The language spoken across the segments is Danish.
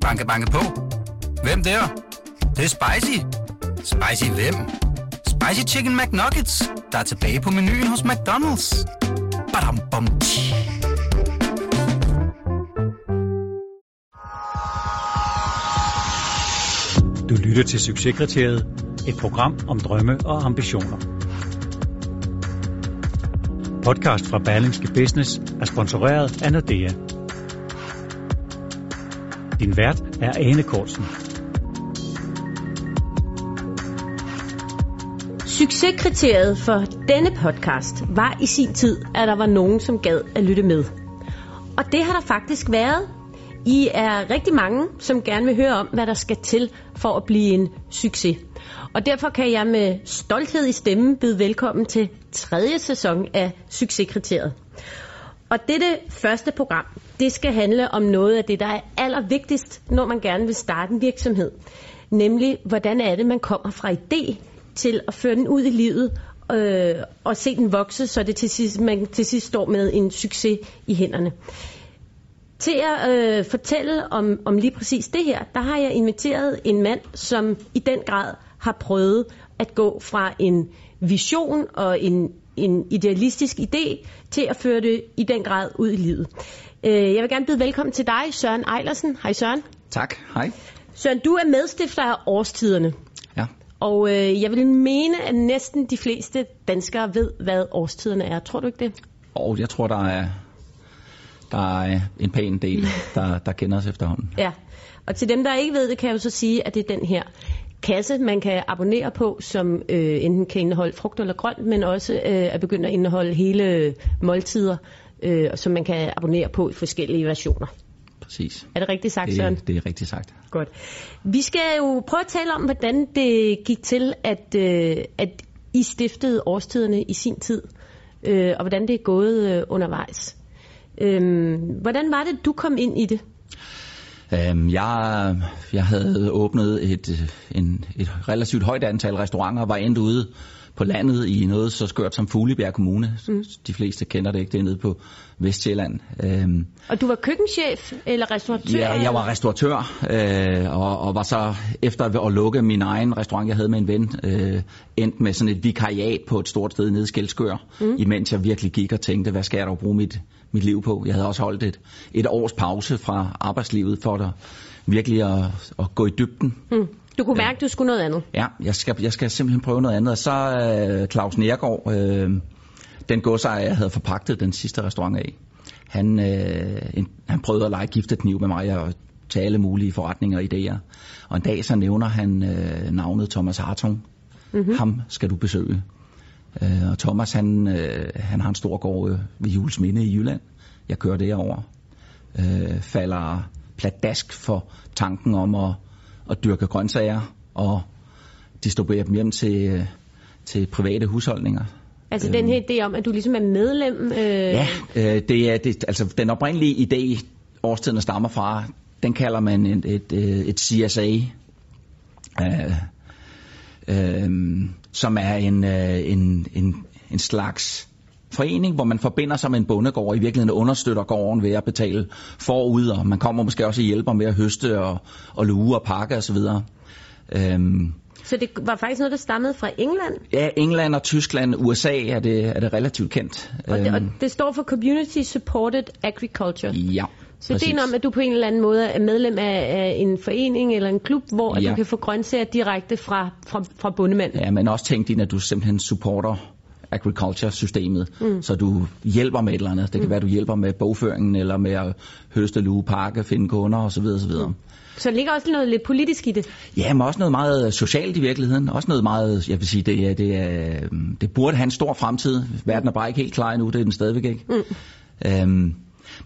Banke, banke på. Hvem der? Det, det er spicy. Spicy hvem? Spicy Chicken McNuggets, der er tilbage på menuen hos McDonald's. Badum, bom, tji. Du lytter til Succeskriteriet, et program om drømme og ambitioner. Podcast fra Berlingske Business er sponsoreret af Nordea. Din vært er Ane Kortsen. Succeskriteriet for denne podcast var i sin tid, at der var nogen, som gad at lytte med. Og det har der faktisk været. I er rigtig mange, som gerne vil høre om, hvad der skal til for at blive en succes. Og derfor kan jeg med stolthed i stemmen byde velkommen til tredje sæson af Succeskriteriet. Og dette første program, det skal handle om noget af det, der er allervigtigst, når man gerne vil starte en virksomhed. Nemlig, hvordan er det, man kommer fra idé til at føre den ud i livet øh, og se den vokse, så det til sidst, man til sidst står med en succes i hænderne. Til at øh, fortælle om, om lige præcis det her, der har jeg inviteret en mand, som i den grad har prøvet at gå fra en vision og en, en idealistisk idé til at føre det i den grad ud i livet. Øh, jeg vil gerne byde velkommen til dig, Søren Ejlersen. Hej Søren. Tak, hej. Søren, du er medstifter af Årstiderne. Ja. Og øh, jeg vil mene, at næsten de fleste danskere ved, hvad årstiderne er. Tror du ikke det? Og jeg tror, der er, der er en pæn del, der, der kender os efterhånden. Ja. Og til dem, der ikke ved det, kan jeg jo så sige, at det er den her kasse, man kan abonnere på, som øh, enten kan indeholde frugt eller grønt, men også øh, er begyndt at indeholde hele måltider, øh, som man kan abonnere på i forskellige versioner. Præcis. Er det rigtigt sagt, Søren? Det, det er rigtigt sagt. Godt. Vi skal jo prøve at tale om, hvordan det gik til, at, øh, at I stiftede årstiderne i sin tid, øh, og hvordan det er gået øh, undervejs. Øh, hvordan var det, du kom ind i det? Øhm, jeg, jeg havde åbnet et, en, et relativt højt antal restauranter og var endt ude på landet i noget så skørt som Fuglebjerg Kommune. Mm. De fleste kender det ikke, det er nede på Vestjylland. Øhm, Og du var køkkenchef eller restauratør? Ja, jeg var restauratør, øh, og, og var så efter at lukke min egen restaurant, jeg havde med en ven, øh, endt med sådan et vikariat på et stort sted nede i Skelskør, mm. imens jeg virkelig gik og tænkte, hvad skal jeg dog bruge mit, mit liv på? Jeg havde også holdt et, et års pause fra arbejdslivet for at virkelig at, at gå i dybden. Mm. Du kunne mærke, at du skulle noget andet. Ja, jeg skal, jeg skal simpelthen prøve noget andet. Og så øh, Claus Nergård, øh, den godsejer, jeg havde forpagtet den sidste restaurant af, han, øh, en, han prøvede at lege giftekniv med mig og tage alle mulige forretninger og idéer. Og en dag så nævner han øh, navnet Thomas Hartung. Mm-hmm. Ham skal du besøge. Øh, og Thomas, han, øh, han har en stor gård øh, ved Julesminde i Jylland. Jeg kører derover. Øh, falder pladask for tanken om at, at dyrke grøntsager og distribuere dem hjem til, øh, til private husholdninger. Altså den her idé om, at du ligesom er medlem? Øh... Ja, øh, det er, det, altså den oprindelige idé, årstiden stammer fra, den kalder man et, et, et CSA, øh, øh, som er en, øh, en, en, en slags forening, hvor man forbinder sig med en bondegård, og i virkeligheden understøtter gården ved at betale forud, og man kommer måske også og hjælper med at høste og, og luge og pakke osv. Øhm, så det var faktisk noget, der stammede fra England? Ja, England og Tyskland, USA er det, er det relativt kendt. Og det, og det står for Community Supported Agriculture? Ja, Så det er om, at du på en eller anden måde er medlem af, af en forening eller en klub, hvor ja. du kan få grøntsager direkte fra, fra, fra bondemanden? Ja, men også tænk ind, at du simpelthen supporter agriculture-systemet, mm. så du hjælper med et eller andet. Det kan mm. være, du hjælper med bogføringen, eller med at høste, luge, pakke, finde kunder osv. osv. Mm. Så der ligger også noget lidt politisk i det? Ja, men også noget meget socialt i virkeligheden. Også noget meget, jeg vil sige, det, det, er, det burde have en stor fremtid. Verden er bare ikke helt klar endnu, det er den stadigvæk ikke. Mm. Øhm,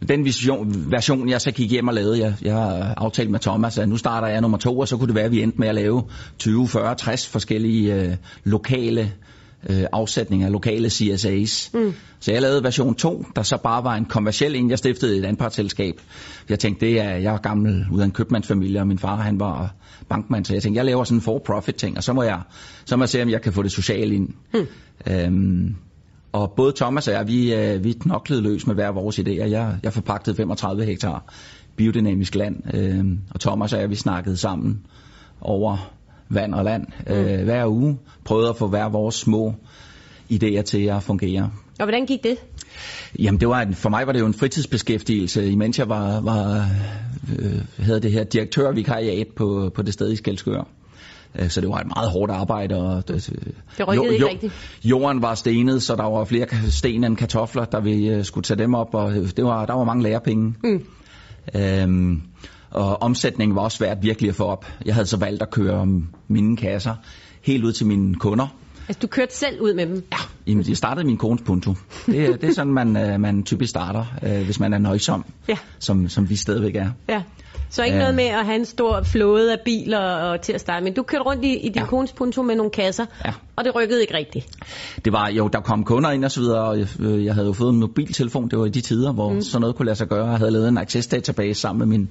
den vision, version, jeg så gik hjem og lavede, jeg, jeg har aftalt med Thomas, at nu starter jeg nummer to, og så kunne det være, at vi endte med at lave 20, 40, 60 forskellige øh, lokale øh, afsætning af lokale CSA's. Mm. Så jeg lavede version 2, der så bare var en kommersiel en. Jeg stiftede et anpartsselskab. Jeg tænkte, det er, jeg er gammel ud af en købmandsfamilie, og min far han var bankmand, så jeg tænkte, jeg laver sådan en for-profit ting, og så må jeg, så må jeg se, om jeg kan få det sociale ind. Mm. Øhm, og både Thomas og jeg, vi, øh, vi knoklede løs med hver vores idéer. Jeg, jeg forpagtede 35 hektar biodynamisk land. Øh, og Thomas og jeg, vi snakkede sammen over vand og land øh, hver uge. Prøvede at få hver vores små idéer til at fungere. Og hvordan gik det? Jamen det var en, for mig var det jo en fritidsbeskæftigelse, imens jeg var, var øh, havde det her direktørvikariat på, på det sted i Skelskør. Øh, Så det var et meget hårdt arbejde. Og det, Det rykkede ikke rigtigt. Jorden var stenet, så der var flere sten end kartofler, der vi øh, skulle tage dem op, og det var, der var mange lærepenge. Mm. Øhm, og omsætningen var også svært virkelig at få op. Jeg havde så valgt at køre mine kasser helt ud til mine kunder. Altså, du kørte selv ud med dem? Ja, jamen, jeg startede min kones punto. Det, er- det er sådan, man, øh, man typisk starter, øh, hvis man er nøjsom, Ja. som, som vi stadigvæk er. Ja. Så ikke noget med at have en stor flåde af biler og til at starte, men du kørte rundt i, i din ja. Kones punto med nogle kasser, Ja. og det rykkede ikke rigtigt. Det var jo, der kom kunder ind og så videre, og jeg, øh, jeg havde jo fået en mobiltelefon, det var i de tider, hvor mm. sådan noget kunne lade sig gøre. Jeg havde lavet en access database sammen med min,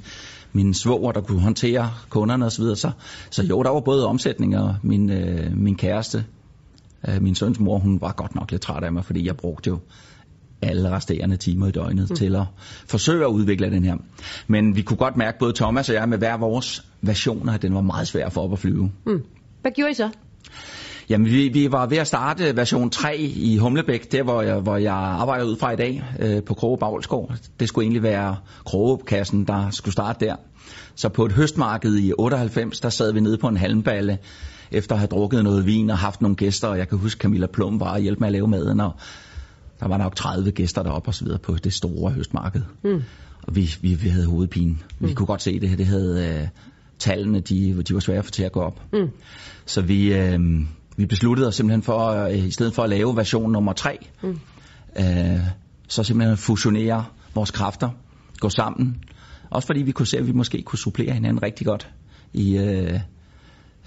min svoger, der kunne håndtere kunderne og så videre. Så, så jo, der var både omsætning og min, øh, min kæreste, øh, min søns mor, hun var godt nok lidt træt af mig, fordi jeg brugte jo alle resterende timer i døgnet mm. til at forsøge at udvikle den her. Men vi kunne godt mærke, både Thomas og jeg, med hver vores versioner, at den var meget svær for op at flyve. Hvad gjorde I så? Jamen, vi, vi var ved at starte version 3 i Humlebæk, der hvor jeg, hvor jeg arbejder ud fra i dag, øh, på Kroge Bagelsgård. Det skulle egentlig være Krogekassen, der skulle starte der. Så på et høstmarked i 98, der sad vi nede på en halmballe, efter at have drukket noget vin og haft nogle gæster, og jeg kan huske, Camilla Plum var og hjælpe med at lave maden, og der var nok 30 gæster deroppe og så videre på det store høstmarked. Mm. Og vi, vi, vi havde hovedpine. Vi mm. kunne godt se det. Det havde øh, tallene, de, de var svære få til at gå op. Mm. Så vi, øh, vi besluttede os simpelthen for, øh, i stedet for at lave version nummer 3, mm. øh, så simpelthen fusionere vores kræfter, gå sammen. Også fordi vi kunne se, at vi måske kunne supplere hinanden rigtig godt i... Øh,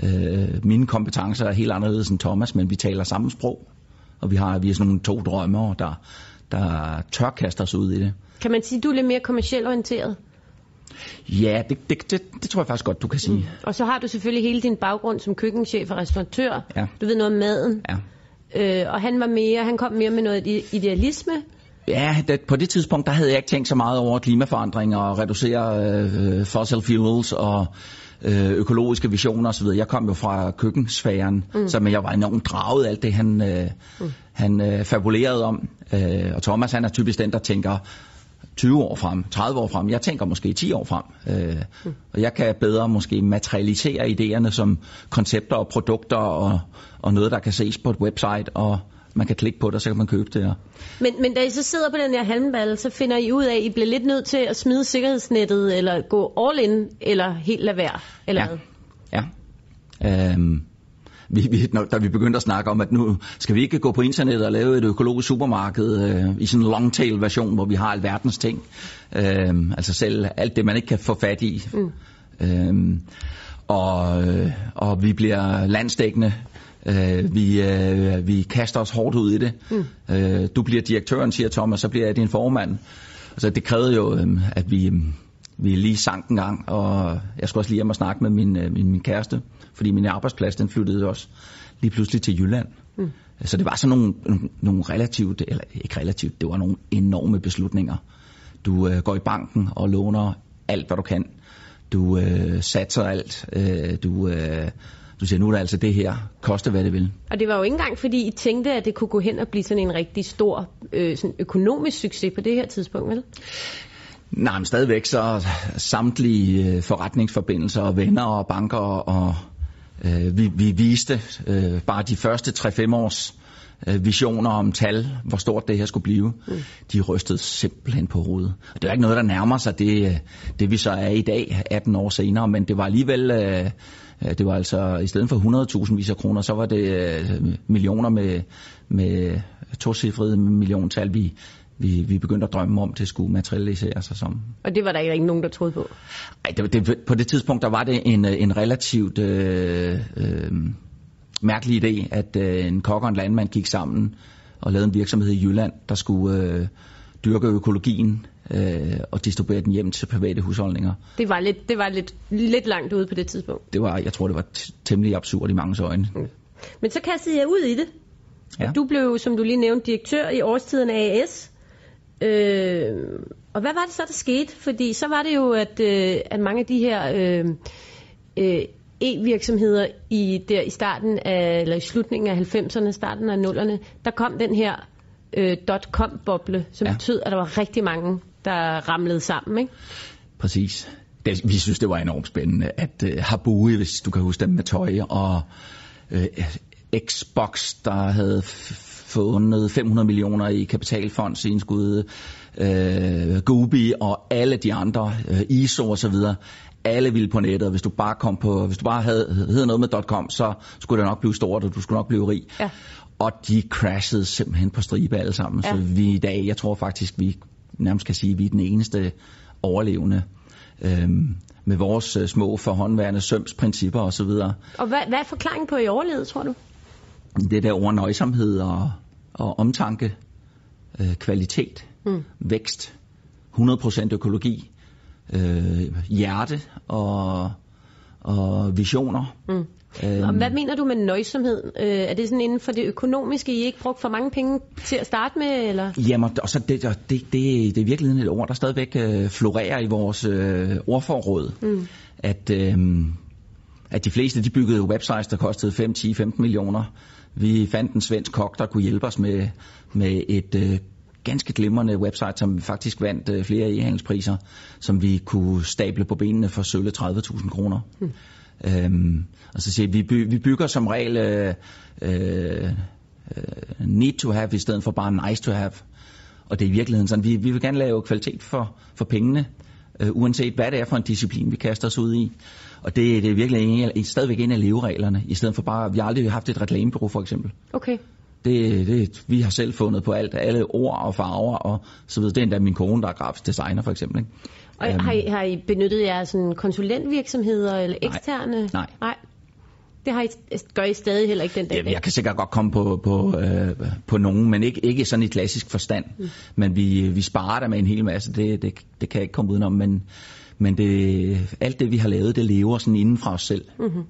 Øh, mine kompetencer er helt anderledes end Thomas, men vi taler samme sprog. Og vi har vi er sådan nogle to drømmer, der, der tør kaste os ud i det. Kan man sige, at du er lidt mere kommercielt orienteret? Ja, det, det, det, det tror jeg faktisk godt, du kan sige. Mm. Og så har du selvfølgelig hele din baggrund som køkkenchef og restauratør. Ja. Du ved noget om maden. Ja. Øh, og han var mere, han kom mere med noget idealisme. Ja, det, på det tidspunkt, der havde jeg ikke tænkt så meget over klimaforandringer og reducere øh, fossil fuels og øh, økologiske visioner osv. Jeg kom jo fra køkkensfæren, mm. så men jeg var enormt draget af alt det, han, øh, mm. han øh, fabulerede om. Øh, og Thomas, han er typisk den, der tænker 20 år frem, 30 år frem. Jeg tænker måske 10 år frem. Øh. Og jeg kan bedre måske materialisere idéerne som koncepter og produkter og, og noget, der kan ses på et website, og man kan klikke på det, og så kan man købe det. Og, Men, men da I så sidder på den her halmballe, så finder I ud af, at I bliver lidt nødt til at smide sikkerhedsnettet, eller gå all in, eller helt lade være, eller Ja. hvad? Ja. Øhm, vi, vi, når, da vi begyndte at snakke om, at nu skal vi ikke gå på internettet og lave et økologisk supermarked øh, i sådan en long tail version, hvor vi har alverdens ting. Øhm, altså selv alt det, man ikke kan få fat i. Mm. Øhm, og, øh, og vi bliver landsdækkende. Øh, vi, øh, vi kaster os hårdt ud i det. Mm. Øh, du bliver direktøren, siger Thomas, så bliver jeg din formand. Altså, det krævede jo, øh, at vi, øh, vi lige sank en gang, og jeg skulle også lige hjem og snakke med min, øh, min, min kæreste, fordi min arbejdsplads, den flyttede også lige pludselig til Jylland. Mm. Så det var sådan nogle, nogle, nogle relativt, eller ikke relativt, det var nogle enorme beslutninger. Du øh, går i banken og låner alt, hvad du kan. Du øh, satser alt. Øh, du, øh, du siger, nu er det altså det her, koste hvad det vil. Og det var jo ikke engang, fordi I tænkte, at det kunne gå hen og blive sådan en rigtig stor øh, sådan økonomisk succes på det her tidspunkt, vel? Nej, men stadigvæk så samtlige øh, forretningsforbindelser og venner og banker og øh, vi, vi viste øh, bare de første 3-5 års øh, visioner om tal, hvor stort det her skulle blive. Mm. De rystede simpelthen på hovedet. Og det er ikke noget, der nærmer sig det, øh, det vi så er i dag, 18 år senere, men det var alligevel... Øh, det var altså, i stedet for 100.000 vis af kroner, så var det øh, millioner med, med tocifrede milliontal, vi, vi, vi begyndte at drømme om, det skulle materialisere sig som. Og det var der ikke nogen, der troede på. Ej, det, det, på det tidspunkt, der var det en, en relativt øh, øh, mærkelig idé, at øh, en kok og en landmand gik sammen og lavede en virksomhed i Jylland, der skulle øh, dyrke økologien øh, og distribuere den hjem til private husholdninger. Det var lidt, det var lidt, lidt langt ude på det tidspunkt. Det var, jeg tror, det var temmelig absurd i mange øjne. Mm. Men så kastede jeg ud i det. Ja. Du blev, som du lige nævnte, direktør i årstiden af AS. Øh, og hvad var det så, der skete? Fordi så var det jo, at, øh, at mange af de her øh, øh, e-virksomheder i, der i starten af, eller i slutningen af 90'erne, starten af 0'erne, der kom den her øh, dot-com-boble, som ja. betød, at der var rigtig mange, der ramlede sammen, ikke? Præcis. Det, vi synes, det var enormt spændende, at uh, Habui, hvis du kan huske dem med tøj, og uh, Xbox, der havde fundet 500 millioner i kapitalfonds indskud, uh, Gobi og alle de andre, uh, ISO og så videre, alle ville på nettet, og hvis du bare kom på, hvis du bare havde, havde noget med .com, så skulle det nok blive stort, og du skulle nok blive rig. Ja. Og de crashede simpelthen på stribe alle sammen. Ja. Så vi i dag, jeg tror faktisk, vi nærmest kan sige, at vi er den eneste overlevende øhm, med vores øh, små forhåndværende sømsprincipper osv. Og, og hvad, hvad er forklaringen på, at I overlevede, tror du? Det der ord nøjsomhed og, og omtanke, øh, kvalitet, mm. vækst, 100% økologi, øh, hjerte og, og visioner. Mm. Øhm, hvad mener du med nøjsomhed? Øh, er det sådan inden for det økonomiske, I ikke brugt for mange penge til at starte med? Eller? Jamen, og så det, det, det, det er virkelig et ord, der stadigvæk øh, florerer i vores øh, ordforråd. Mm. At, øh, at de fleste de byggede websites, der kostede 5, 10, 15 millioner. Vi fandt en svensk kok, der kunne hjælpe os med, med et øh, ganske glimrende website, som faktisk vandt øh, flere e-handelspriser, som vi kunne stable på benene for sølle 30.000 kroner. Mm. Øhm, og så siger vi, vi, vi bygger som regel øh, øh, need to have i stedet for bare nice to have. Og det er i virkeligheden sådan, vi, vi vil gerne lave kvalitet for, for pengene, øh, uanset hvad det er for en disciplin, vi kaster os ud i. Og det, det er virkelig en, stadigvæk en af levereglerne, i stedet for bare, vi har aldrig haft et reklamebureau for eksempel. Okay. Det, det, vi har selv fundet på alt, alle ord og farver og så videre. Det er endda min kone, der er grafisk designer for eksempel. Ikke? Og um, har, I, har I benyttet jer sådan konsulentvirksomheder eller eksterne? Nej. nej. Det har I, gør I stadig heller ikke den dag? Ja, jeg kan sikkert godt komme på, på, øh, på nogen, men ikke, ikke sådan i klassisk forstand. Mm. Men vi, vi sparer der med en hel masse, det, det, det kan jeg ikke komme udenom. Men, men det, alt det, vi har lavet, det lever sådan inden fra os selv. Mm-hmm.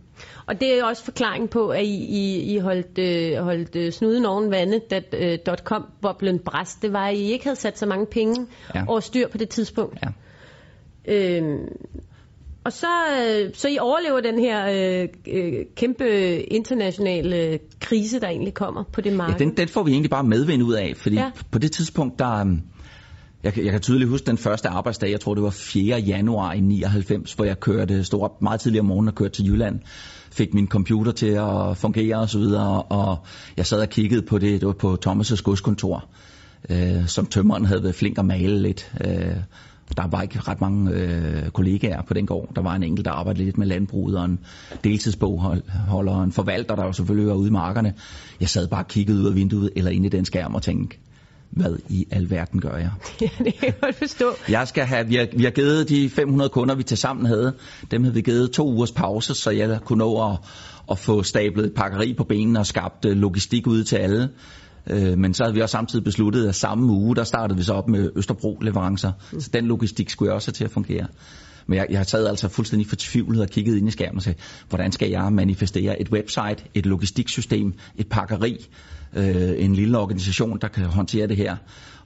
Og det er også forklaring på, at I, I, I holdt, øh, holdt øh, snuden oven vandet, da øh, .com-boblen bræst. Det var, at I ikke havde sat så mange penge ja. over styr på det tidspunkt. Ja. Øhm, og så, øh, så I overlever den her øh, øh, kæmpe internationale krise, der egentlig kommer på det marked. Ja, den, den får vi egentlig bare medvind ud af, fordi ja. på det tidspunkt, der... Jeg, jeg kan tydeligt huske den første arbejdsdag, jeg tror det var 4. januar i 99, hvor jeg kørte, stod op meget tidligere om morgenen og kørte til Jylland fik min computer til at fungere og så videre, og jeg sad og kiggede på det, det var på Thomas' godskontor, øh, som tømmeren havde været flink at male lidt. Øh, der var ikke ret mange øh, kollegaer på den gård. Der var en enkelt, der arbejdede lidt med landbruget, og en deltidsbogholder, og en forvalter, der jo selvfølgelig var ude i markerne. Jeg sad bare og kiggede ud af vinduet, eller ind i den skærm og tænkte, hvad i alverden gør jeg? Ja, det kan jeg godt forstå. Jeg skal have, vi, har, vi har givet de 500 kunder, vi til sammen havde, dem havde vi givet to ugers pause, så jeg kunne nå at, at få stablet et pakkeri på benene og skabt øh, logistik ud til alle. Øh, men så havde vi også samtidig besluttet, at samme uge, der startede vi så op med Østerbro-leverancer. Mm. Så den logistik skulle jeg også have til at fungere. Men jeg, jeg har taget altså fuldstændig fortvivlet og kigget ind i skærmen og sagt, hvordan skal jeg manifestere et website, et logistiksystem, et pakkeri, øh, en lille organisation, der kan håndtere det her.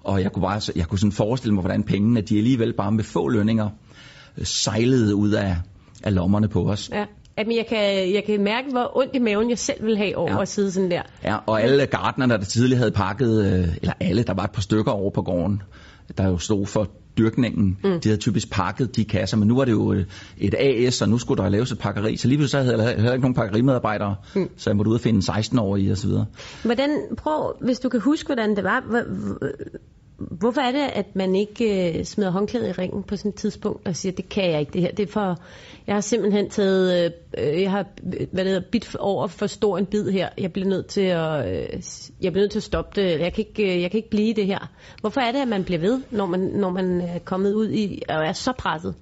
Og jeg kunne bare jeg kunne sådan forestille mig, hvordan pengene, de alligevel bare med få lønninger, øh, sejlede ud af, af lommerne på os. Ja. Jamen, jeg kan, jeg kan mærke, hvor ondt i maven jeg selv vil have over ja. at sidde sådan der. Ja, og alle gardnerne, der tidligere havde pakket, øh, eller alle, der var et par stykker over på gården, der jo stod for dyrkningen. Mm. De havde typisk pakket de kasser, men nu var det jo et AS, og nu skulle der laves et pakkeri. Så lige så havde jeg heller ikke nogen pakkerimedarbejdere, mm. så jeg måtte ud og finde 16-årige osv. Hvordan, prøv, hvis du kan huske, hvordan det var, hvorfor er det, at man ikke øh, smider håndklædet i ringen på sådan et tidspunkt og siger, det kan jeg ikke, det her, det er for, jeg har simpelthen taget, øh, øh jeg har, øh, hvad det hedder, bit over for stor en bid her, jeg bliver nødt til at, øh, jeg bliver nødt til at stoppe det, jeg kan ikke, øh, jeg kan ikke blive det her. Hvorfor er det, at man bliver ved, når man, når man øh, er kommet ud i, og er så presset?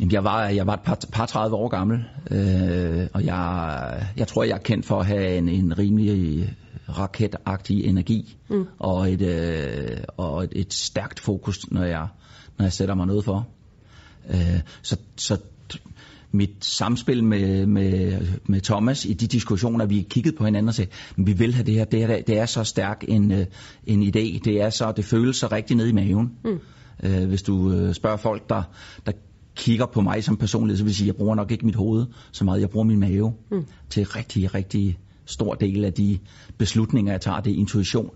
Jamen, jeg var, jeg var et par, par 30 år gammel, øh, og jeg, jeg tror, jeg er kendt for at have en, en rimelig raketagtig energi mm. og, et, øh, og et, et stærkt fokus, når jeg, når jeg sætter mig noget for. Øh, så, så mit samspil med, med, med Thomas i de diskussioner, vi kiggede på hinanden og sagde, vi vil have det her, det er, det er så stærk en, øh, en idé, det er så, det føles så rigtig ned i maven. Mm. Øh, hvis du øh, spørger folk, der, der kigger på mig som personlighed, så vil sige, at jeg bruger nok ikke mit hoved så meget, jeg bruger min mave mm. til rigtig, rigtig stor del af de beslutninger, jeg tager, det er intuition.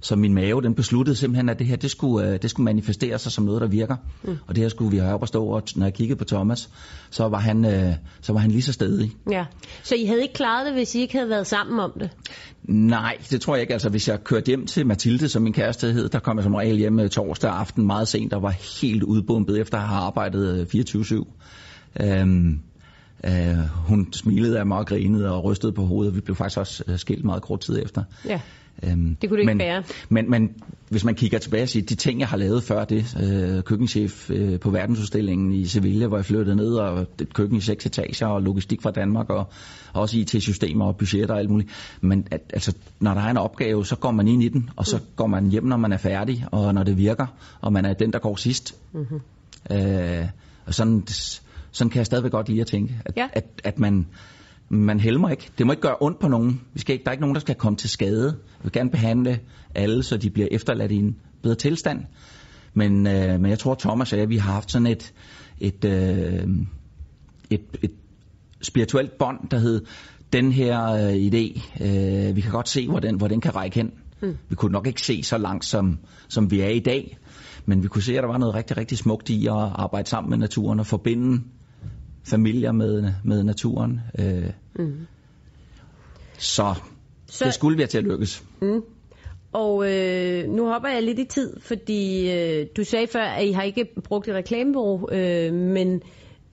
Så min mave, den besluttede simpelthen, at det her, det skulle, øh, det skulle manifestere sig som noget, der virker. Mm. Og det her skulle vi have op at stå, og når jeg kiggede på Thomas, så var han, øh, så var han lige så stedig. Ja. Så I havde ikke klaret det, hvis I ikke havde været sammen om det? Nej, det tror jeg ikke. Altså, hvis jeg kørte hjem til Mathilde, som min kæreste hed, der kom jeg som regel hjem øh, torsdag aften meget sent, og var helt udbumpet efter at have arbejdet 24-7. Øhm, øh, hun smilede af mig og grinede og rystede på hovedet, og vi blev faktisk også skilt meget kort tid efter. Ja. Øhm, det kunne du ikke men, bære. Men, men hvis man kigger tilbage og siger, de ting, jeg har lavet før det, øh, køkkenchef øh, på verdensudstillingen i Sevilla, hvor jeg flyttede ned, og et køkken i seks etager, og logistik fra Danmark, og, og også IT-systemer og budgetter og alt muligt. Men at, altså, når der er en opgave, så går man ind i den, og så mm. går man hjem, når man er færdig, og når det virker, og man er den, der går sidst. Mm-hmm. Øh, og sådan, sådan kan jeg stadigvæk godt lide at tænke, at, ja. at, at man man helmer ikke. Det må ikke gøre ondt på nogen. Vi skal ikke, der er ikke nogen, der skal komme til skade. Vi vil gerne behandle alle, så de bliver efterladt i en bedre tilstand. Men, øh, men jeg tror, Thomas og jeg, vi har haft sådan et, et, øh, et, et spirituelt bånd, der hed, den her øh, idé, øh, vi kan godt se, hvor den, hvor den kan række hen. Mm. Vi kunne nok ikke se så langt, som, som vi er i dag, men vi kunne se, at der var noget rigtig, rigtig smukt i at arbejde sammen med naturen og forbinde familier med, med naturen. Øh, mm. så, så det skulle være til at lykkes. Mm. Og øh, nu hopper jeg lidt i tid, fordi øh, du sagde før, at I har ikke brugt et reklamebureau, øh, men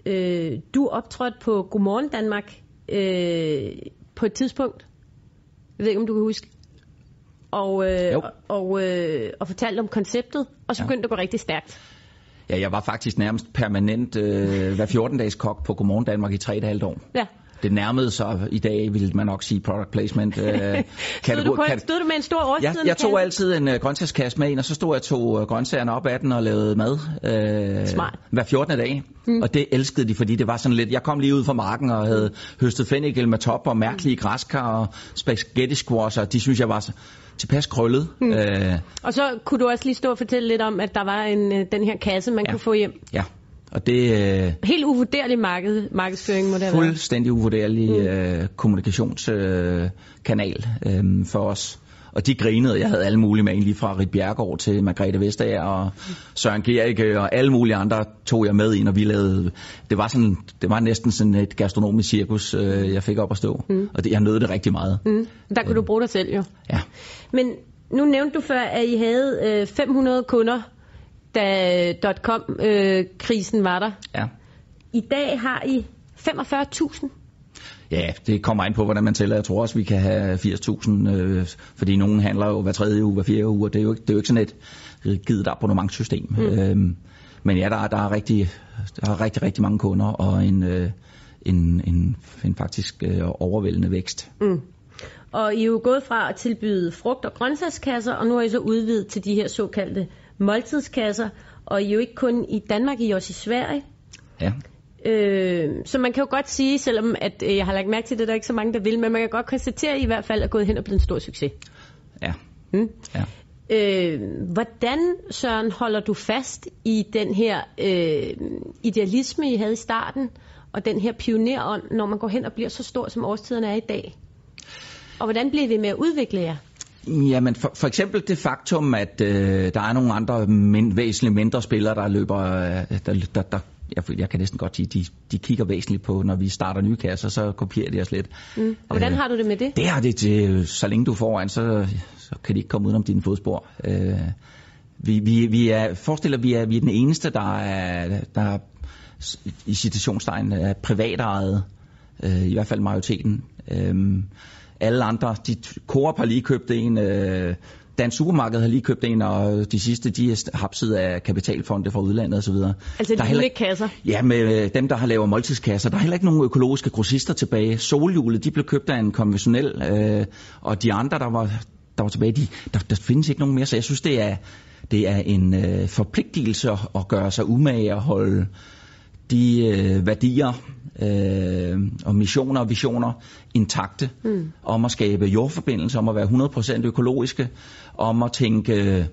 øh, du optrådte på Godmorgen Danmark øh, på et tidspunkt. Jeg ved ikke, om du kan huske. Og, øh, og, øh, og fortalte om konceptet, og så ja. begyndte det at gå rigtig stærkt. Ja, jeg var faktisk nærmest permanent øh, hver 14-dages kok på Godmorgen Danmark i 3,5 år. Ja. Det nærmede sig i dag, vil man nok sige, product placement. Øh, stod, du på, stod du med en stor årstid? Ja, jeg tog altid en uh, grøntsagskasse med ind, og så stod jeg tog uh, grøntsagerne op af den og lavede mad. Øh, Smart. Hver 14. dag. Mm. Og det elskede de, fordi det var sådan lidt... Jeg kom lige ud fra marken og havde høstet fennikel med top og mærkelige græskar og spaghetti squash, og de synes jeg var så tilpas krøllet. Mm. Øh, og så kunne du også lige stå og fortælle lidt om, at der var en, øh, den her kasse, man ja. kunne få hjem. Ja, og det... Øh, Helt uvurderlig marked, markedsføring må det have Fuldstændig uvurderlig mm. øh, kommunikationskanal øh, øh, for os. Og de grinede. Jeg havde alle mulige med, lige fra Rit Bjergård til Margrethe Vestager og Søren Gericke og alle mulige andre tog jeg med ind, og vi lavede... Det var, sådan, det var næsten sådan et gastronomisk cirkus, øh, jeg fik op at stå. Mm. Og det, jeg nød det rigtig meget. Mm. Der kunne øh, du bruge dig selv jo. Ja. Men nu nævnte du før, at I havde øh, 500 kunder, da .com-krisen øh, var der. Ja. I dag har I 45.000 Ja, det kommer ind på, hvordan man tæller. Jeg tror også, vi kan have 80.000, øh, fordi nogen handler jo hver tredje uge, hver fjerde uge, og det er jo ikke, det er jo ikke sådan et rigidt abonnementssystem. Mm. Øhm, men ja, der, er, der, er rigtig, der er rigtig, rigtig mange kunder, og en, øh, en, en, en faktisk øh, overvældende vækst. Mm. Og I er jo gået fra at tilbyde frugt- og grøntsagskasser, og nu er I så udvidet til de her såkaldte måltidskasser, og jo ikke kun i Danmark, I også i Sverige. Ja. Øh, så man kan jo godt sige, selvom at øh, jeg har lagt mærke til det, der er ikke så mange, der vil, men man kan godt konstatere at I, hvert fald, at gået hen og blevet en stor succes. Ja. Hmm? ja. Øh, hvordan, Søren, holder du fast i den her øh, idealisme, I havde i starten, og den her pionerånd, når man går hen og bliver så stor, som årstiderne er i dag? Og hvordan bliver vi med at udvikle jer? Jamen for, for eksempel det faktum, at øh, der er nogle andre min, væsentligt mindre spillere, der løber, øh, der, der, der jeg, jeg kan næsten godt sige, de, de kigger væsentligt på, når vi starter nye kasser, så kopierer de os lidt. Mm. Og hvordan øh, har du det med det? Det har det til, så længe du er foran, så, så kan de ikke komme udenom dine fodspor. Øh, vi, vi, vi er, forestiller, vi er, vi er den eneste, der er, der er i citationstegn er privatejet, øh, i hvert fald majoriteten. Øh, alle andre, de Coop har lige købt en, øh, Dansk Supermarked har lige købt en, og de sidste, de er hapset af kapitalfonde fra udlandet osv. Altså de heller, kasser? Ja, med dem, der har lavet måltidskasser. Der er heller ikke nogen økologiske grossister tilbage. Solhjulet, de blev købt af en konventionel, øh, og de andre, der var, der var tilbage, de, der, der findes ikke nogen mere. Så jeg synes, det er, det er en øh, forpligtelse at, at gøre sig umage og holde de øh, værdier øh, og missioner og visioner intakte, mm. om at skabe jordforbindelser, om at være 100% økologiske, om at tænke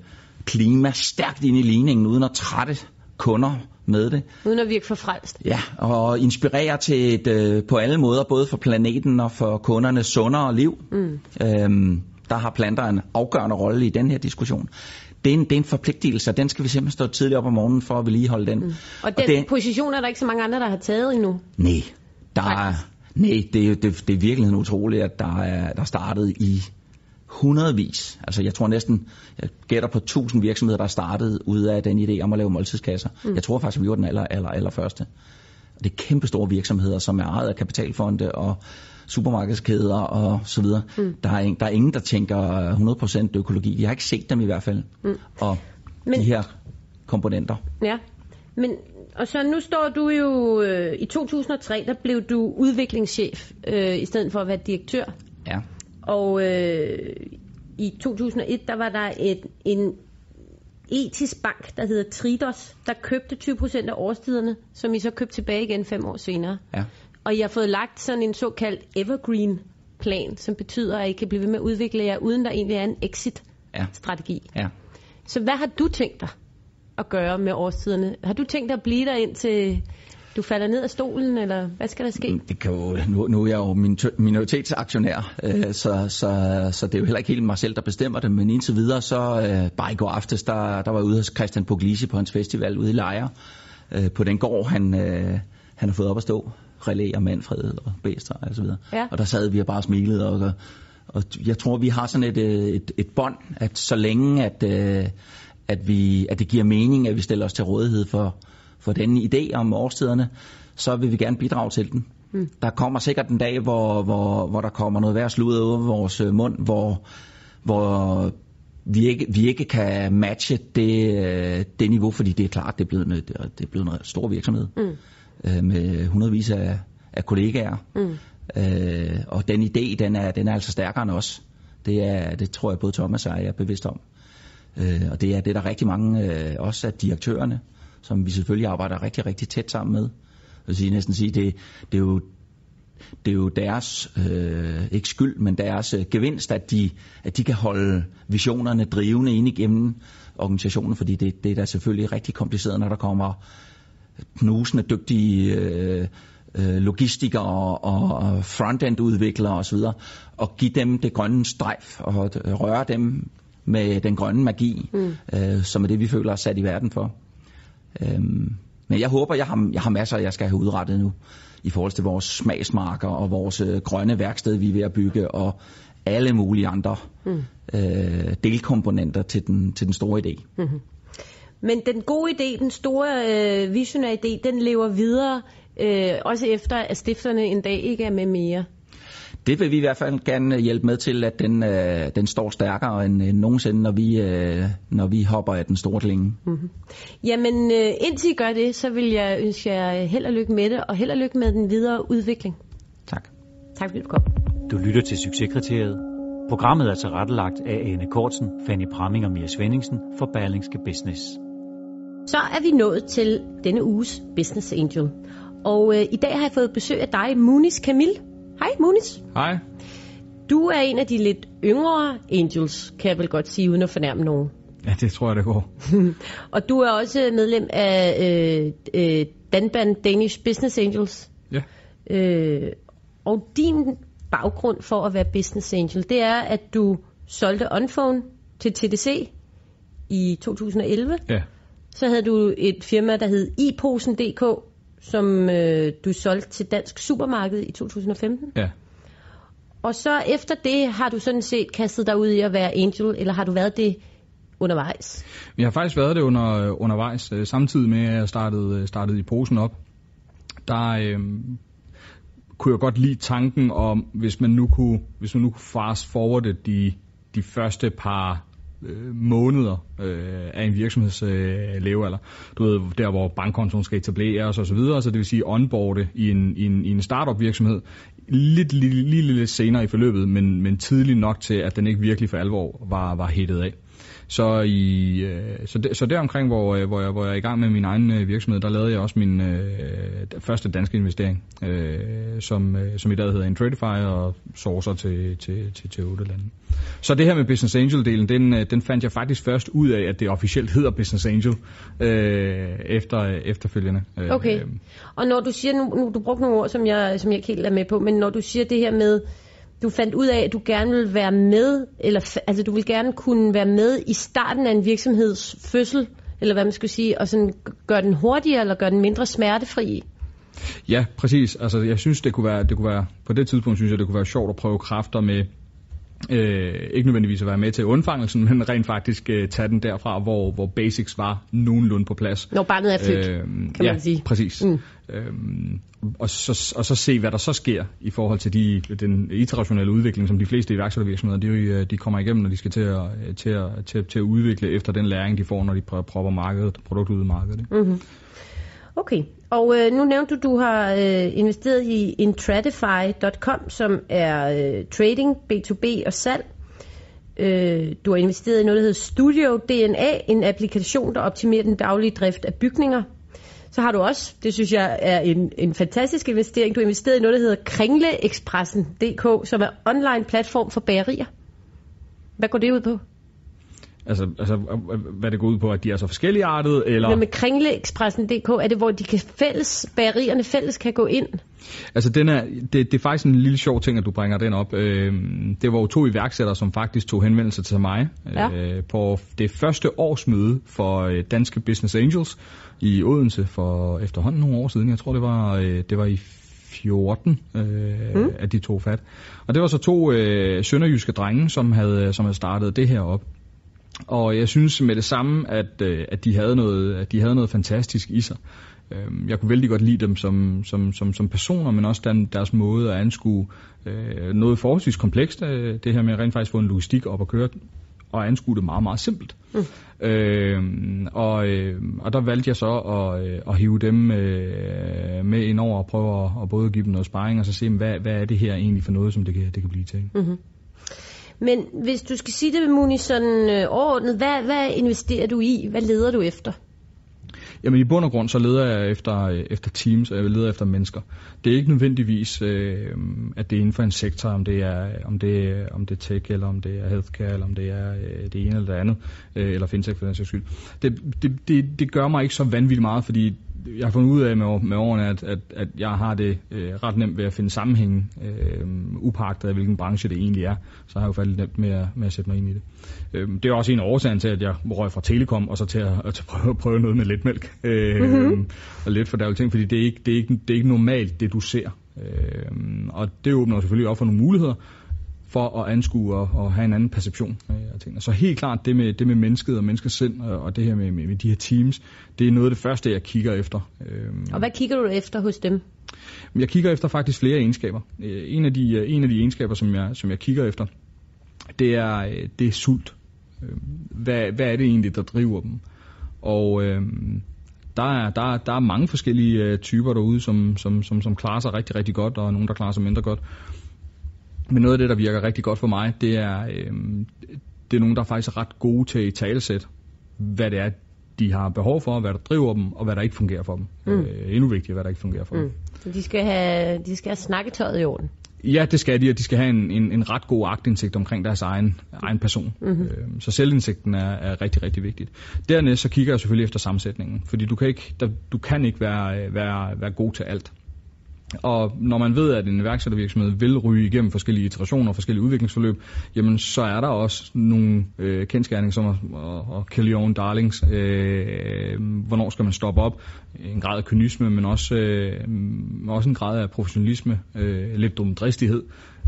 klima stærkt ind i ligningen, uden at trætte kunder med det. Uden at virke for frelst. Ja, og inspirere til et, øh, på alle måder, både for planeten og for kundernes sundere liv. Mm. Øhm, der har planter en afgørende rolle i den her diskussion. Det er, en, det er en forpligtelse, og den skal vi simpelthen stå tidligt op om morgenen for at vedligeholde den. Mm. Og den og det, position er der ikke så mange andre, der har taget endnu? Nej, der er, nej det, det, det er virkelig utroligt, at der er der startet i hundredvis, altså jeg tror næsten, jeg gætter på tusind virksomheder, der er startet ud af den idé om at lave måltidskasser. Mm. Jeg tror faktisk, at vi gjorde den aller, aller, aller første. Det er kæmpe store virksomheder, som er ejet af kapitalfonde og supermarkedskæder og så videre. Mm. Der, er, der er ingen, der tænker 100% økologi. Vi har ikke set dem i hvert fald. Mm. Og Men, de her komponenter. Ja, men og så nu står du jo, øh, i 2003, der blev du udviklingschef, øh, i stedet for at være direktør. Ja. Og øh, i 2001, der var der et, en etisk bank, der hedder Tridos, der købte 20% af årstiderne, som I så købte tilbage igen fem år senere. Ja. Og jeg har fået lagt sådan en såkaldt evergreen plan, som betyder, at I kan blive ved med at udvikle jer, uden der egentlig er en exit-strategi. Ja. Ja. Så hvad har du tænkt dig at gøre med årstiderne? Har du tænkt dig at blive der ind til du falder ned af stolen, eller hvad skal der ske? Det kan jo, nu, nu er jeg jo min minoritetsaktionær, øh, så, så, så det er jo heller ikke helt mig selv, der bestemmer det, men indtil videre, så øh, bare i går aftes, der, der var jeg ude hos Christian Puglisi på hans festival ude i Lejre, øh, på den gård, han, øh, han har fået op at stå, Relæ og Manfred og Bæstre og så videre. Ja. Og der sad vi og bare smilede, og, og jeg tror, vi har sådan et, øh, et, et bånd, at så længe, at, øh, at, vi, at det giver mening, at vi stiller os til rådighed for, for denne idé om årstiderne, så vil vi gerne bidrage til den. Mm. Der kommer sikkert en dag, hvor, hvor, hvor der kommer noget værd slud ud af vores øh, mund, hvor, hvor vi ikke, vi ikke kan matche det, det niveau, fordi det er klart, det er blevet, det er, det er blevet en stor virksomhed mm. Øh, med hundredvis af, af kollegaer. Mm. Øh, og den idé, den er, den er altså stærkere end os. Det, er, det tror jeg både Thomas og jeg er bevidst om. Øh, og det er det, der er rigtig mange, øh, også af direktørerne, som vi selvfølgelig arbejder rigtig, rigtig tæt sammen med. Jeg vil sige, næsten sige, det, det er jo det er jo deres, øh, ikke skyld, men deres øh, gevinst, at de, at de kan holde visionerne drivende ind igennem organisationen, fordi det, det er da selvfølgelig rigtig kompliceret, når der kommer knusende dygtige øh, øh, logistikere og, og frontend-udviklere osv., og give dem det grønne strejf og røre dem med den grønne magi, mm. øh, som er det, vi føler os sat i verden for. Øhm, men jeg håber, jeg har, jeg har masser, jeg skal have udrettet nu i forhold til vores smagsmarker og vores øh, grønne værksted, vi er ved at bygge, og alle mulige andre mm. øh, delkomponenter til den, til den store idé. Mm-hmm. Men den gode idé, den store øh, visionære idé, den lever videre, øh, også efter at stifterne en dag ikke er med mere det vil vi i hvert fald gerne hjælpe med til, at den, øh, den står stærkere end, end nogensinde, når vi, øh, når vi hopper af den store klinge. Mm-hmm. Jamen, øh, indtil I gør det, så vil jeg ønske jer held og lykke med det, og held og lykke med den videre udvikling. Tak. Tak fordi du kom. Du lytter til Succeskriteriet. Programmet er tilrettelagt af Ane Kortsen, Fanny Pramming og Mia Svendingsen for Berlingske Business. Så er vi nået til denne uges Business Angel. Og øh, i dag har jeg fået besøg af dig, Munis Kamil. Hej Munis. Hej. Du er en af de lidt yngre angels, kan jeg vel godt sige, uden at fornærme nogen. Ja, det tror jeg, det går. og du er også medlem af øh, øh, Danban Danish Business Angels. Ja. Øh, og din baggrund for at være business angel, det er, at du solgte Onphone til TDC i 2011. Ja. Så havde du et firma, der hed iposen.dk, som øh, du solgte til Dansk Supermarked i 2015. Ja. Og så efter det har du sådan set kastet dig ud i at være angel, eller har du været det undervejs? Jeg har faktisk været det under, undervejs, øh, samtidig med at jeg startede, øh, startede i posen op. Der øh, kunne jeg godt lide tanken om, hvis man nu kunne, hvis man nu kunne fast forwarde de, de første par øh, måneder øh, af en virksomheds øh, levealder. Du ved, der hvor bankkontoen skal etableres og så videre, så det vil sige onboarde i en, i en, i en startup virksomhed lidt, lille, lille, lidt senere i forløbet, men, men tidligt nok til, at den ikke virkelig for alvor var, var hættet af. Så, i, øh, så, de, så deromkring, hvor, øh, hvor, jeg, hvor jeg er i gang med min egen øh, virksomhed, der lavede jeg også min øh, første danske investering, øh, som, øh, som i dag hedder Intradifier og sourcer til, til, til, til 8 lande. Så det her med Business Angel-delen, den, øh, den fandt jeg faktisk først ud af, at det officielt hedder Business Angel øh, efter, efterfølgende. Okay. Og når du siger, nu, nu du brugte nogle ord, som jeg, som jeg ikke helt er med på, men når du siger det her med, du fandt ud af, at du gerne vil være med, eller altså du vil gerne kunne være med i starten af en virksomheds fødsel, eller hvad man skal sige, og sådan gøre den hurtigere, eller gøre den mindre smertefri? Ja, præcis. Altså, jeg synes, det kunne være, det kunne være, på det tidspunkt synes jeg, det kunne være sjovt at prøve kræfter med, øh, ikke nødvendigvis at være med til undfangelsen, men rent faktisk øh, tage den derfra, hvor, hvor basics var nogenlunde på plads. Når barnet er født, øh, kan ja, man sige. præcis. Mm. Øhm, og, så, og så se, hvad der så sker i forhold til de, den iterationelle udvikling, som de fleste iværksættervirksomheder, de, øh, de kommer igennem, når de skal til at, til, at, til, at, til at udvikle efter den læring, de får, når de propper markedet, produktet ud i markedet. Mm-hmm. Okay, og øh, nu nævnte du, du har øh, investeret i intratify.com, som er øh, trading, B2B og salg. Øh, du har investeret i noget, der hedder Studio DNA, en applikation, der optimerer den daglige drift af bygninger. Så har du også, det synes jeg er en, en fantastisk investering, du har investeret i noget, der hedder Kringleekspressen.dk, som er online platform for bagerier. Hvad går det ud på? Altså, altså, hvad det går ud på, at de er så forskellige artede, eller... Men med Kringleekspressen.dk, er det, hvor de kan fælles, bagerierne fælles kan gå ind? Altså, den er, det, det er faktisk en lille sjov ting, at du bringer den op. Øh, det var jo to iværksættere, som faktisk tog henvendelse til mig ja. øh, på det første årsmøde for øh, Danske Business Angels i Odense for efterhånden nogle år siden. Jeg tror, det var, øh, det var i 14, øh, mm. at de tog fat. Og det var så to øh, sønderjyske drenge, som havde, som havde startet det her op. Og jeg synes med det samme, at, øh, at, de, havde noget, at de havde noget fantastisk i sig. Øh, jeg kunne vældig godt lide dem som, som, som, som personer, men også deres måde at anskue øh, noget forholdsvis komplekst. Øh, det her med rent faktisk få en logistik op at køre og anskue det meget, meget simpelt. Mm. Øh, og, øh, og der valgte jeg så at, øh, at hive dem øh, med ind over og prøve at, at både give dem noget sparring og så se, hvad, hvad er det her egentlig for noget, som det kan, det kan blive til. Mm-hmm. Men hvis du skal sige det, Muni, sådan øh, overordnet, hvad, hvad investerer du i? Hvad leder du efter? Jamen i bund og grund, så leder jeg efter, øh, efter teams, og jeg leder efter mennesker. Det er ikke nødvendigvis, øh, at det er inden for en sektor, om det er, om det, om det er tech, eller om det er healthcare, eller om det er øh, det ene eller det andet, øh, eller fintech for den sags skyld. Det, det, det, det gør mig ikke så vanvittigt meget, fordi jeg har fundet ud af med, med årene, at, at, at jeg har det øh, ret nemt ved at finde sammenhæng, øh, upagtet af hvilken branche det egentlig er. Så har jeg jo faldet nemt med at, med at sætte mig ind i det. Øh, det er også en af årsagen til, at jeg røg fra Telekom, og så til at, at prøve, prøve noget med lidt mælk. Øh, mm-hmm. Og lidt for der ting, fordi det er, ikke, det, er ikke, det er ikke normalt, det du ser. Øh, og det åbner selvfølgelig op for nogle muligheder, for at anskue og, og have en anden perception af tingene. Så helt klart det med, det med mennesket og menneskets sind og, og det her med, med, med de her teams, det er noget af det første, jeg kigger efter. Øhm, og hvad kigger du efter hos dem? Jeg kigger efter faktisk flere egenskaber. Øh, en af de, en af de egenskaber, som jeg, som jeg kigger efter, det er, øh, det er sult. Øhm, hvad, hvad er det egentlig, der driver dem? Og øhm, der er, der, der er mange forskellige øh, typer derude, som, som, som, som klarer sig rigtig, rigtig godt, og nogle, der klarer sig mindre godt. Men noget af det, der virker rigtig godt for mig, det er, øh, det er nogen, der er faktisk ret gode til i talesæt, hvad det er, de har behov for, hvad der driver dem, og hvad der ikke fungerer for dem. Mm. Øh, endnu vigtigere, hvad der ikke fungerer for mm. dem. Så de skal have, de skal have snakketøjet i orden? Ja, det skal de, og de skal have en, en, en ret god agtindsigt omkring deres egen, egen person. Mm-hmm. Øh, så selvindsigten er, er rigtig, rigtig vigtigt. Dernæst så kigger jeg selvfølgelig efter sammensætningen, fordi du kan ikke, der, du kan ikke være, være, være god til alt. Og når man ved, at en iværksættervirksomhed vil ryge igennem forskellige iterationer og forskellige udviklingsforløb, jamen så er der også nogle øh, kendskærninger som at, at, kill your own darlings. Øh, hvornår skal man stoppe op? En grad af kynisme, men også, øh, også en grad af professionalisme, øh, lidt dumdristighed.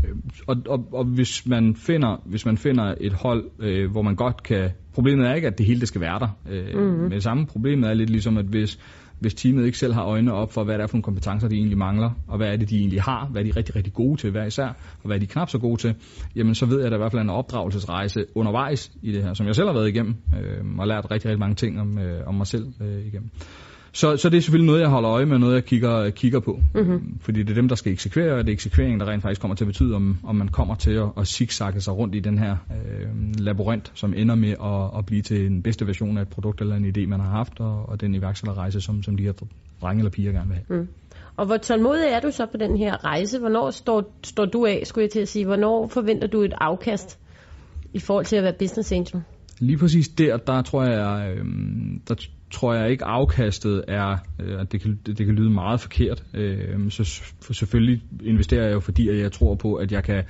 Øh, og, og, og hvis man finder hvis man finder et hold, øh, hvor man godt kan... Problemet er ikke, at det hele det skal være der. Øh, mm-hmm. Men det samme problemet er lidt ligesom, at hvis hvis teamet ikke selv har øjnene op for, hvad det er for nogle kompetencer, de egentlig mangler, og hvad er det, de egentlig har, hvad er de rigtig, rigtig gode til hver især, og hvad er de knap så gode til, jamen så ved jeg, at der i hvert fald er en opdragelsesrejse undervejs i det her, som jeg selv har været igennem, øh, og lært rigtig, rigtig mange ting om, øh, om mig selv øh, igennem. Så, så det er selvfølgelig noget, jeg holder øje med, noget jeg kigger, kigger på. Mm-hmm. Fordi det er dem, der skal eksekvere, og det er eksekveringen, der rent faktisk kommer til at betyde, om, om man kommer til at, at zigzagge sig rundt i den her øh, labyrint, som ender med at, at blive til den bedste version af et produkt eller en idé, man har haft, og, og den iværksætterrejse, som, som de her drenge eller piger gerne vil have. Mm. Og hvor tålmodig er du så på den her rejse? Hvornår står, står du af, skulle jeg til at sige? Hvornår forventer du et afkast i forhold til at være business angel? Lige præcis der, der tror jeg, øh, der tror jeg ikke afkastet er, øh, det, kan, det, det kan lyde meget forkert. Øh, så for selvfølgelig investerer jeg jo, fordi at jeg tror på, at jeg kan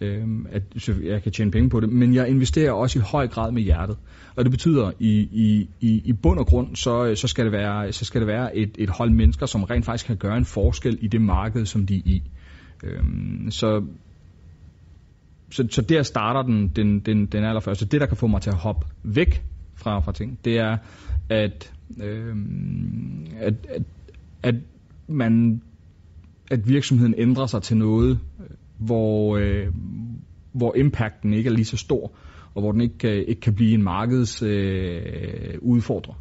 øh, at jeg kan tjene penge på det, men jeg investerer også i høj grad med hjertet. Og det betyder, i, i, i, i bund og grund, så, så skal det være, så skal det være et, et hold mennesker, som rent faktisk kan gøre en forskel i det marked, som de er i. Øh, så så, så der starter den, den, den, den allerførste. Det, der kan få mig til at hoppe væk fra, fra ting, det er, at, øh, at, at, at man at virksomheden ændrer sig til noget, hvor, øh, hvor impacten ikke er lige så stor, og hvor den ikke, ikke kan blive en markedsudfordrer. Øh, udfordrer.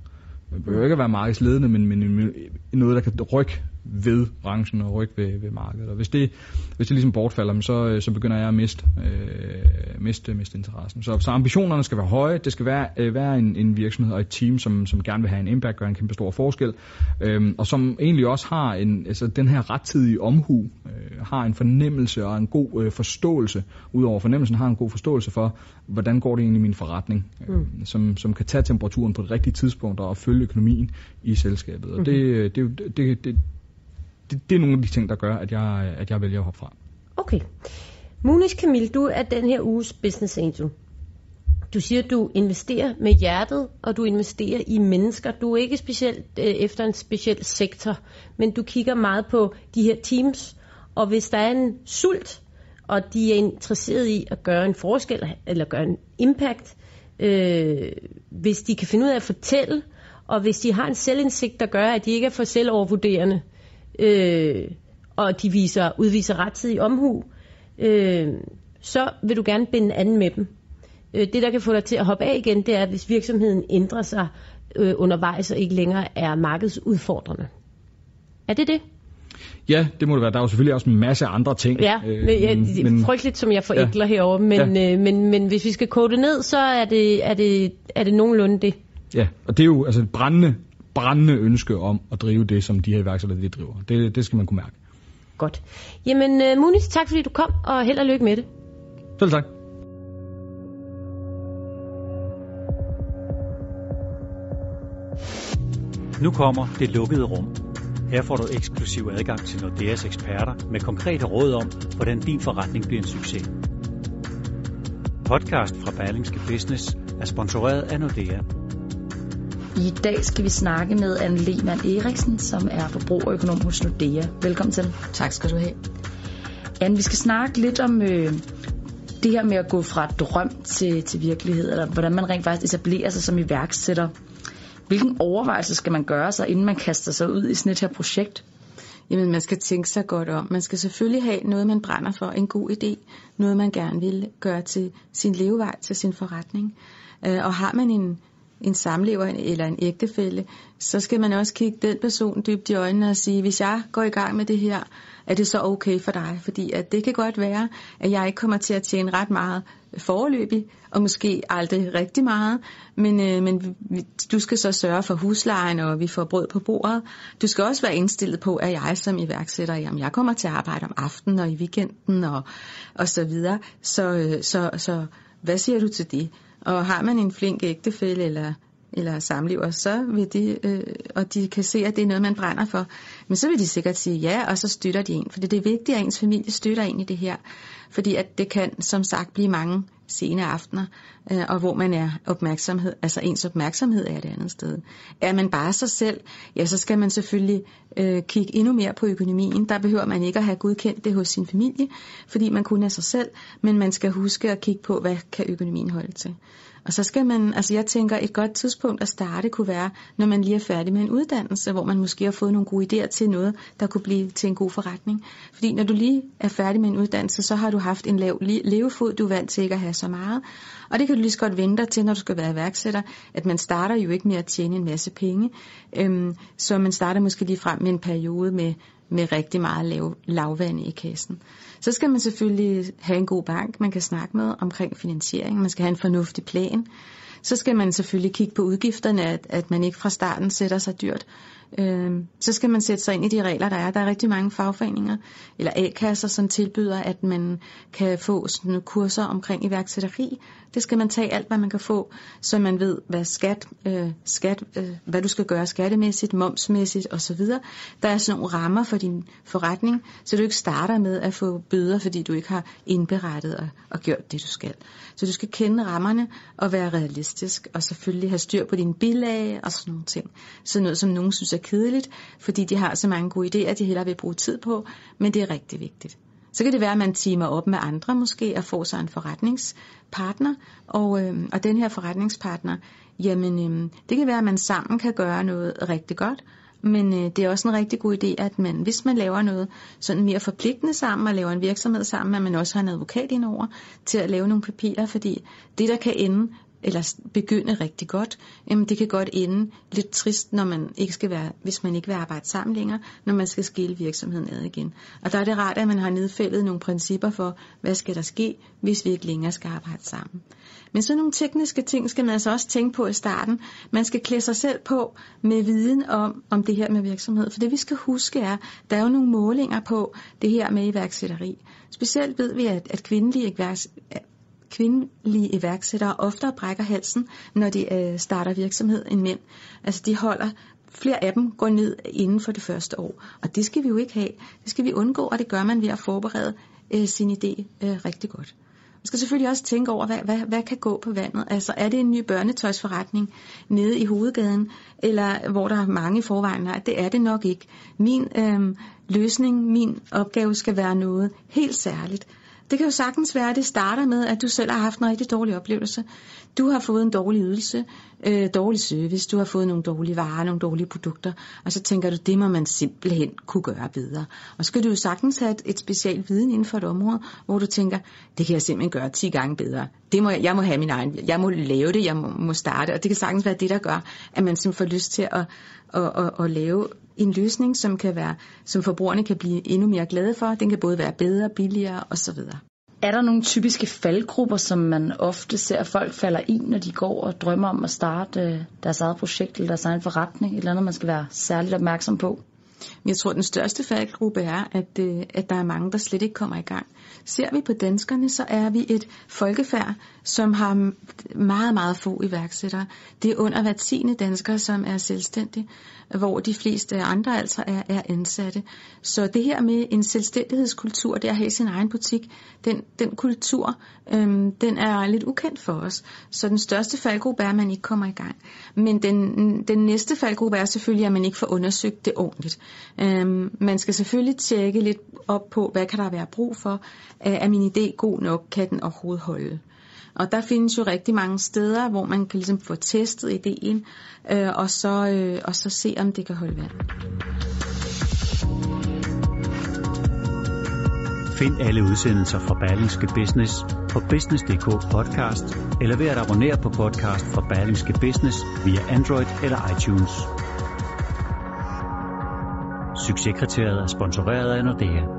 Det behøver ikke at være markedsledende, men, men noget, der kan rykke ved branchen og rykke ved, ved markedet. Og hvis det, hvis det ligesom bortfalder, så, så begynder jeg at miste, øh, miste, miste interessen. Så, så ambitionerne skal være høje. Det skal være, øh, være en, en virksomhed og et team, som, som gerne vil have en impact, gøre en kæmpe stor forskel, øh, og som egentlig også har en, altså den her rettidige omhu, øh, har en fornemmelse og en god øh, forståelse, udover fornemmelsen har en god forståelse for, hvordan går det egentlig i min forretning, øh, mm. som, som kan tage temperaturen på det rigtige tidspunkt og følge økonomien i selskabet. Og mm-hmm. det, det, det, det, det, det er nogle af de ting, der gør, at jeg, at jeg vælger at hoppe fra. Okay. Munis Kamil, du er den her uges business angel. Du siger, at du investerer med hjertet, og du investerer i mennesker. Du er ikke specielt øh, efter en speciel sektor, men du kigger meget på de her teams. Og hvis der er en sult, og de er interesseret i at gøre en forskel, eller gøre en impact, øh, hvis de kan finde ud af at fortælle, og hvis de har en selvindsigt, der gør, at de ikke er for selvovervurderende, øh, og de viser, udviser rettidig omhu, øh, så vil du gerne binde anden med dem. Øh, det, der kan få dig til at hoppe af igen, det er, hvis virksomheden ændrer sig øh, undervejs og ikke længere er markedsudfordrende. Er det det? Ja, det må det være. Der er jo selvfølgelig også en masse andre ting. Ja, øh, men, ja men, frygteligt, som jeg forenkler ja, herover, men, ja. øh, men, men hvis vi skal kode det ned, så er det, er det, er det nogenlunde det. Ja, og det er jo altså brændende brændende ønske om at drive det, som de her iværksættere de driver. Det, det skal man kunne mærke. Godt. Jamen, uh, Munis, tak fordi du kom, og held og lykke med det. Selv tak. Nu kommer det lukkede rum. Her får du eksklusiv adgang til Nordeas eksperter med konkrete råd om, hvordan din forretning bliver en succes. Podcast fra Berlingske Business er sponsoreret af Nordea. I dag skal vi snakke med Anne Lehmann Eriksen, som er forbrugerøkonom hos Nordea. Velkommen til. Tak skal du have. Anne, vi skal snakke lidt om øh, det her med at gå fra drøm til, til virkelighed, eller hvordan man rent faktisk etablerer sig som iværksætter. Hvilken overvejelse skal man gøre sig, inden man kaster sig ud i sådan et her projekt? Jamen, man skal tænke sig godt om. Man skal selvfølgelig have noget, man brænder for, en god idé, noget man gerne vil gøre til sin levevej, til sin forretning. Øh, og har man en, en samlever eller en ægtefælle, så skal man også kigge den person dybt i øjnene og sige, hvis jeg går i gang med det her, er det så okay for dig? Fordi at det kan godt være, at jeg ikke kommer til at tjene ret meget foreløbig, og måske aldrig rigtig meget, men, øh, men du skal så sørge for huslejen, og vi får brød på bordet. Du skal også være indstillet på, at jeg som iværksætter, jamen jeg kommer til at arbejde om aftenen og i weekenden og, og så videre. Så, øh, så, så hvad siger du til det? Og har man en flink ægtefælle eller, eller samlever, så vil de, øh, og de kan se, at det er noget, man brænder for, men så vil de sikkert sige ja, og så støtter de en. For det er vigtigt, at ens familie støtter en i det her. Fordi at det kan, som sagt, blive mange sene aftener, øh, og hvor man er opmærksomhed, altså ens opmærksomhed er et andet sted. Er man bare sig selv, ja, så skal man selvfølgelig øh, kigge endnu mere på økonomien. Der behøver man ikke at have godkendt det hos sin familie, fordi man kun er sig selv, men man skal huske at kigge på, hvad kan økonomien holde til. Og så skal man, altså jeg tænker, et godt tidspunkt at starte kunne være, når man lige er færdig med en uddannelse, hvor man måske har fået nogle gode idéer til noget, der kunne blive til en god forretning. Fordi når du lige er færdig med en uddannelse, så har du haft en lav levefod, du er vant til ikke at have så meget. Og det kan du lige så godt vente til, når du skal være iværksætter, at man starter jo ikke med at tjene en masse penge. Øhm, så man starter måske lige frem med en periode med, med rigtig meget lav, lavvand i kassen. Så skal man selvfølgelig have en god bank, man kan snakke med omkring finansiering. Man skal have en fornuftig plan. Så skal man selvfølgelig kigge på udgifterne, at, at man ikke fra starten sætter sig dyrt. Øh, så skal man sætte sig ind i de regler, der er. Der er rigtig mange fagforeninger eller A-kasser, som tilbyder, at man kan få sådan nogle kurser omkring iværksætteri. Det skal man tage alt, hvad man kan få, så man ved, hvad skat, øh, skat øh, hvad du skal gøre skattemæssigt, momsmæssigt osv. Der er sådan nogle rammer for din forretning, så du ikke starter med at få bøder, fordi du ikke har indberettet og, og gjort det, du skal. Så du skal kende rammerne og være realistisk, og selvfølgelig have styr på dine bilag og sådan nogle ting. Sådan noget, som nogen synes er kedeligt, fordi de har så mange gode idéer, de hellere vil bruge tid på, men det er rigtig vigtigt. Så kan det være, at man timer op med andre måske og får sig en forretningspartner. Og, øh, og den her forretningspartner, jamen øh, det kan være, at man sammen kan gøre noget rigtig godt. Men øh, det er også en rigtig god idé, at man, hvis man laver noget sådan mere forpligtende sammen og laver en virksomhed sammen, at man også har en advokat indover til at lave nogle papirer, fordi det, der kan ende eller begynde rigtig godt, jamen det kan godt ende lidt trist, når man ikke skal være, hvis man ikke vil arbejde sammen længere, når man skal skille virksomheden ad igen. Og der er det rart, at man har nedfældet nogle principper for, hvad skal der ske, hvis vi ikke længere skal arbejde sammen. Men sådan nogle tekniske ting skal man altså også tænke på i starten. Man skal klæde sig selv på med viden om, om det her med virksomhed. For det vi skal huske er, der er jo nogle målinger på det her med iværksætteri. Specielt ved vi, at, at kvindelige kvindelige iværksættere oftere brækker halsen, når de øh, starter virksomhed end mænd. Altså de holder flere af dem går ned inden for det første år. Og det skal vi jo ikke have. Det skal vi undgå, og det gør man ved at forberede øh, sin idé øh, rigtig godt. Man skal selvfølgelig også tænke over, hvad, hvad, hvad kan gå på vandet. Altså er det en ny børnetøjsforretning nede i hovedgaden, eller hvor der er mange i forvejen? Nej, det er det nok ikke. Min øh, løsning, min opgave skal være noget helt særligt. Det kan jo sagtens være, at det starter med, at du selv har haft en rigtig dårlig oplevelse. Du har fået en dårlig ydelse, øh, dårlig service, du har fået nogle dårlige varer, nogle dårlige produkter, og så tænker du, det må man simpelthen kunne gøre bedre. Og så kan du jo sagtens have et, et specielt viden inden for et område, hvor du tænker, det kan jeg simpelthen gøre 10 gange bedre. Det må jeg, jeg må have min egen, jeg må lave det, jeg må, må starte, og det kan sagtens være det, der gør, at man simpelthen får lyst til at, at, at, at lave en løsning, som kan være, som forbrugerne kan blive endnu mere glade for. Den kan både være bedre, billigere osv. Er der nogle typiske faldgrupper, som man ofte ser, at folk falder i, når de går og drømmer om at starte øh, deres eget projekt eller deres egen forretning? Et eller andet, man skal være særligt opmærksom på? Jeg tror, at den største faldgruppe er, at, øh, at der er mange, der slet ikke kommer i gang. Ser vi på danskerne, så er vi et folkefærd, som har meget, meget få iværksættere. Det er under hver tiende dansker, som er selvstændig, hvor de fleste andre altså er, er ansatte. Så det her med en selvstændighedskultur, det at have sin egen butik, den, den kultur, øhm, den er lidt ukendt for os. Så den største faldgruppe er, at man ikke kommer i gang. Men den, den næste faldgruppe er selvfølgelig, at man ikke får undersøgt det ordentligt. Øhm, man skal selvfølgelig tjekke lidt op på, hvad kan der være brug for. Er min idé god nok? Kan den overhovedet holde? Og der findes jo rigtig mange steder, hvor man kan ligesom få testet ideen, øh, og, så, øh, og så se, om det kan holde vand. Find alle udsendelser fra Berlingske Business på business.dk podcast, eller ved at abonnere på podcast fra Berlingske Business via Android eller iTunes. Succeskriteriet er sponsoreret af Nordea.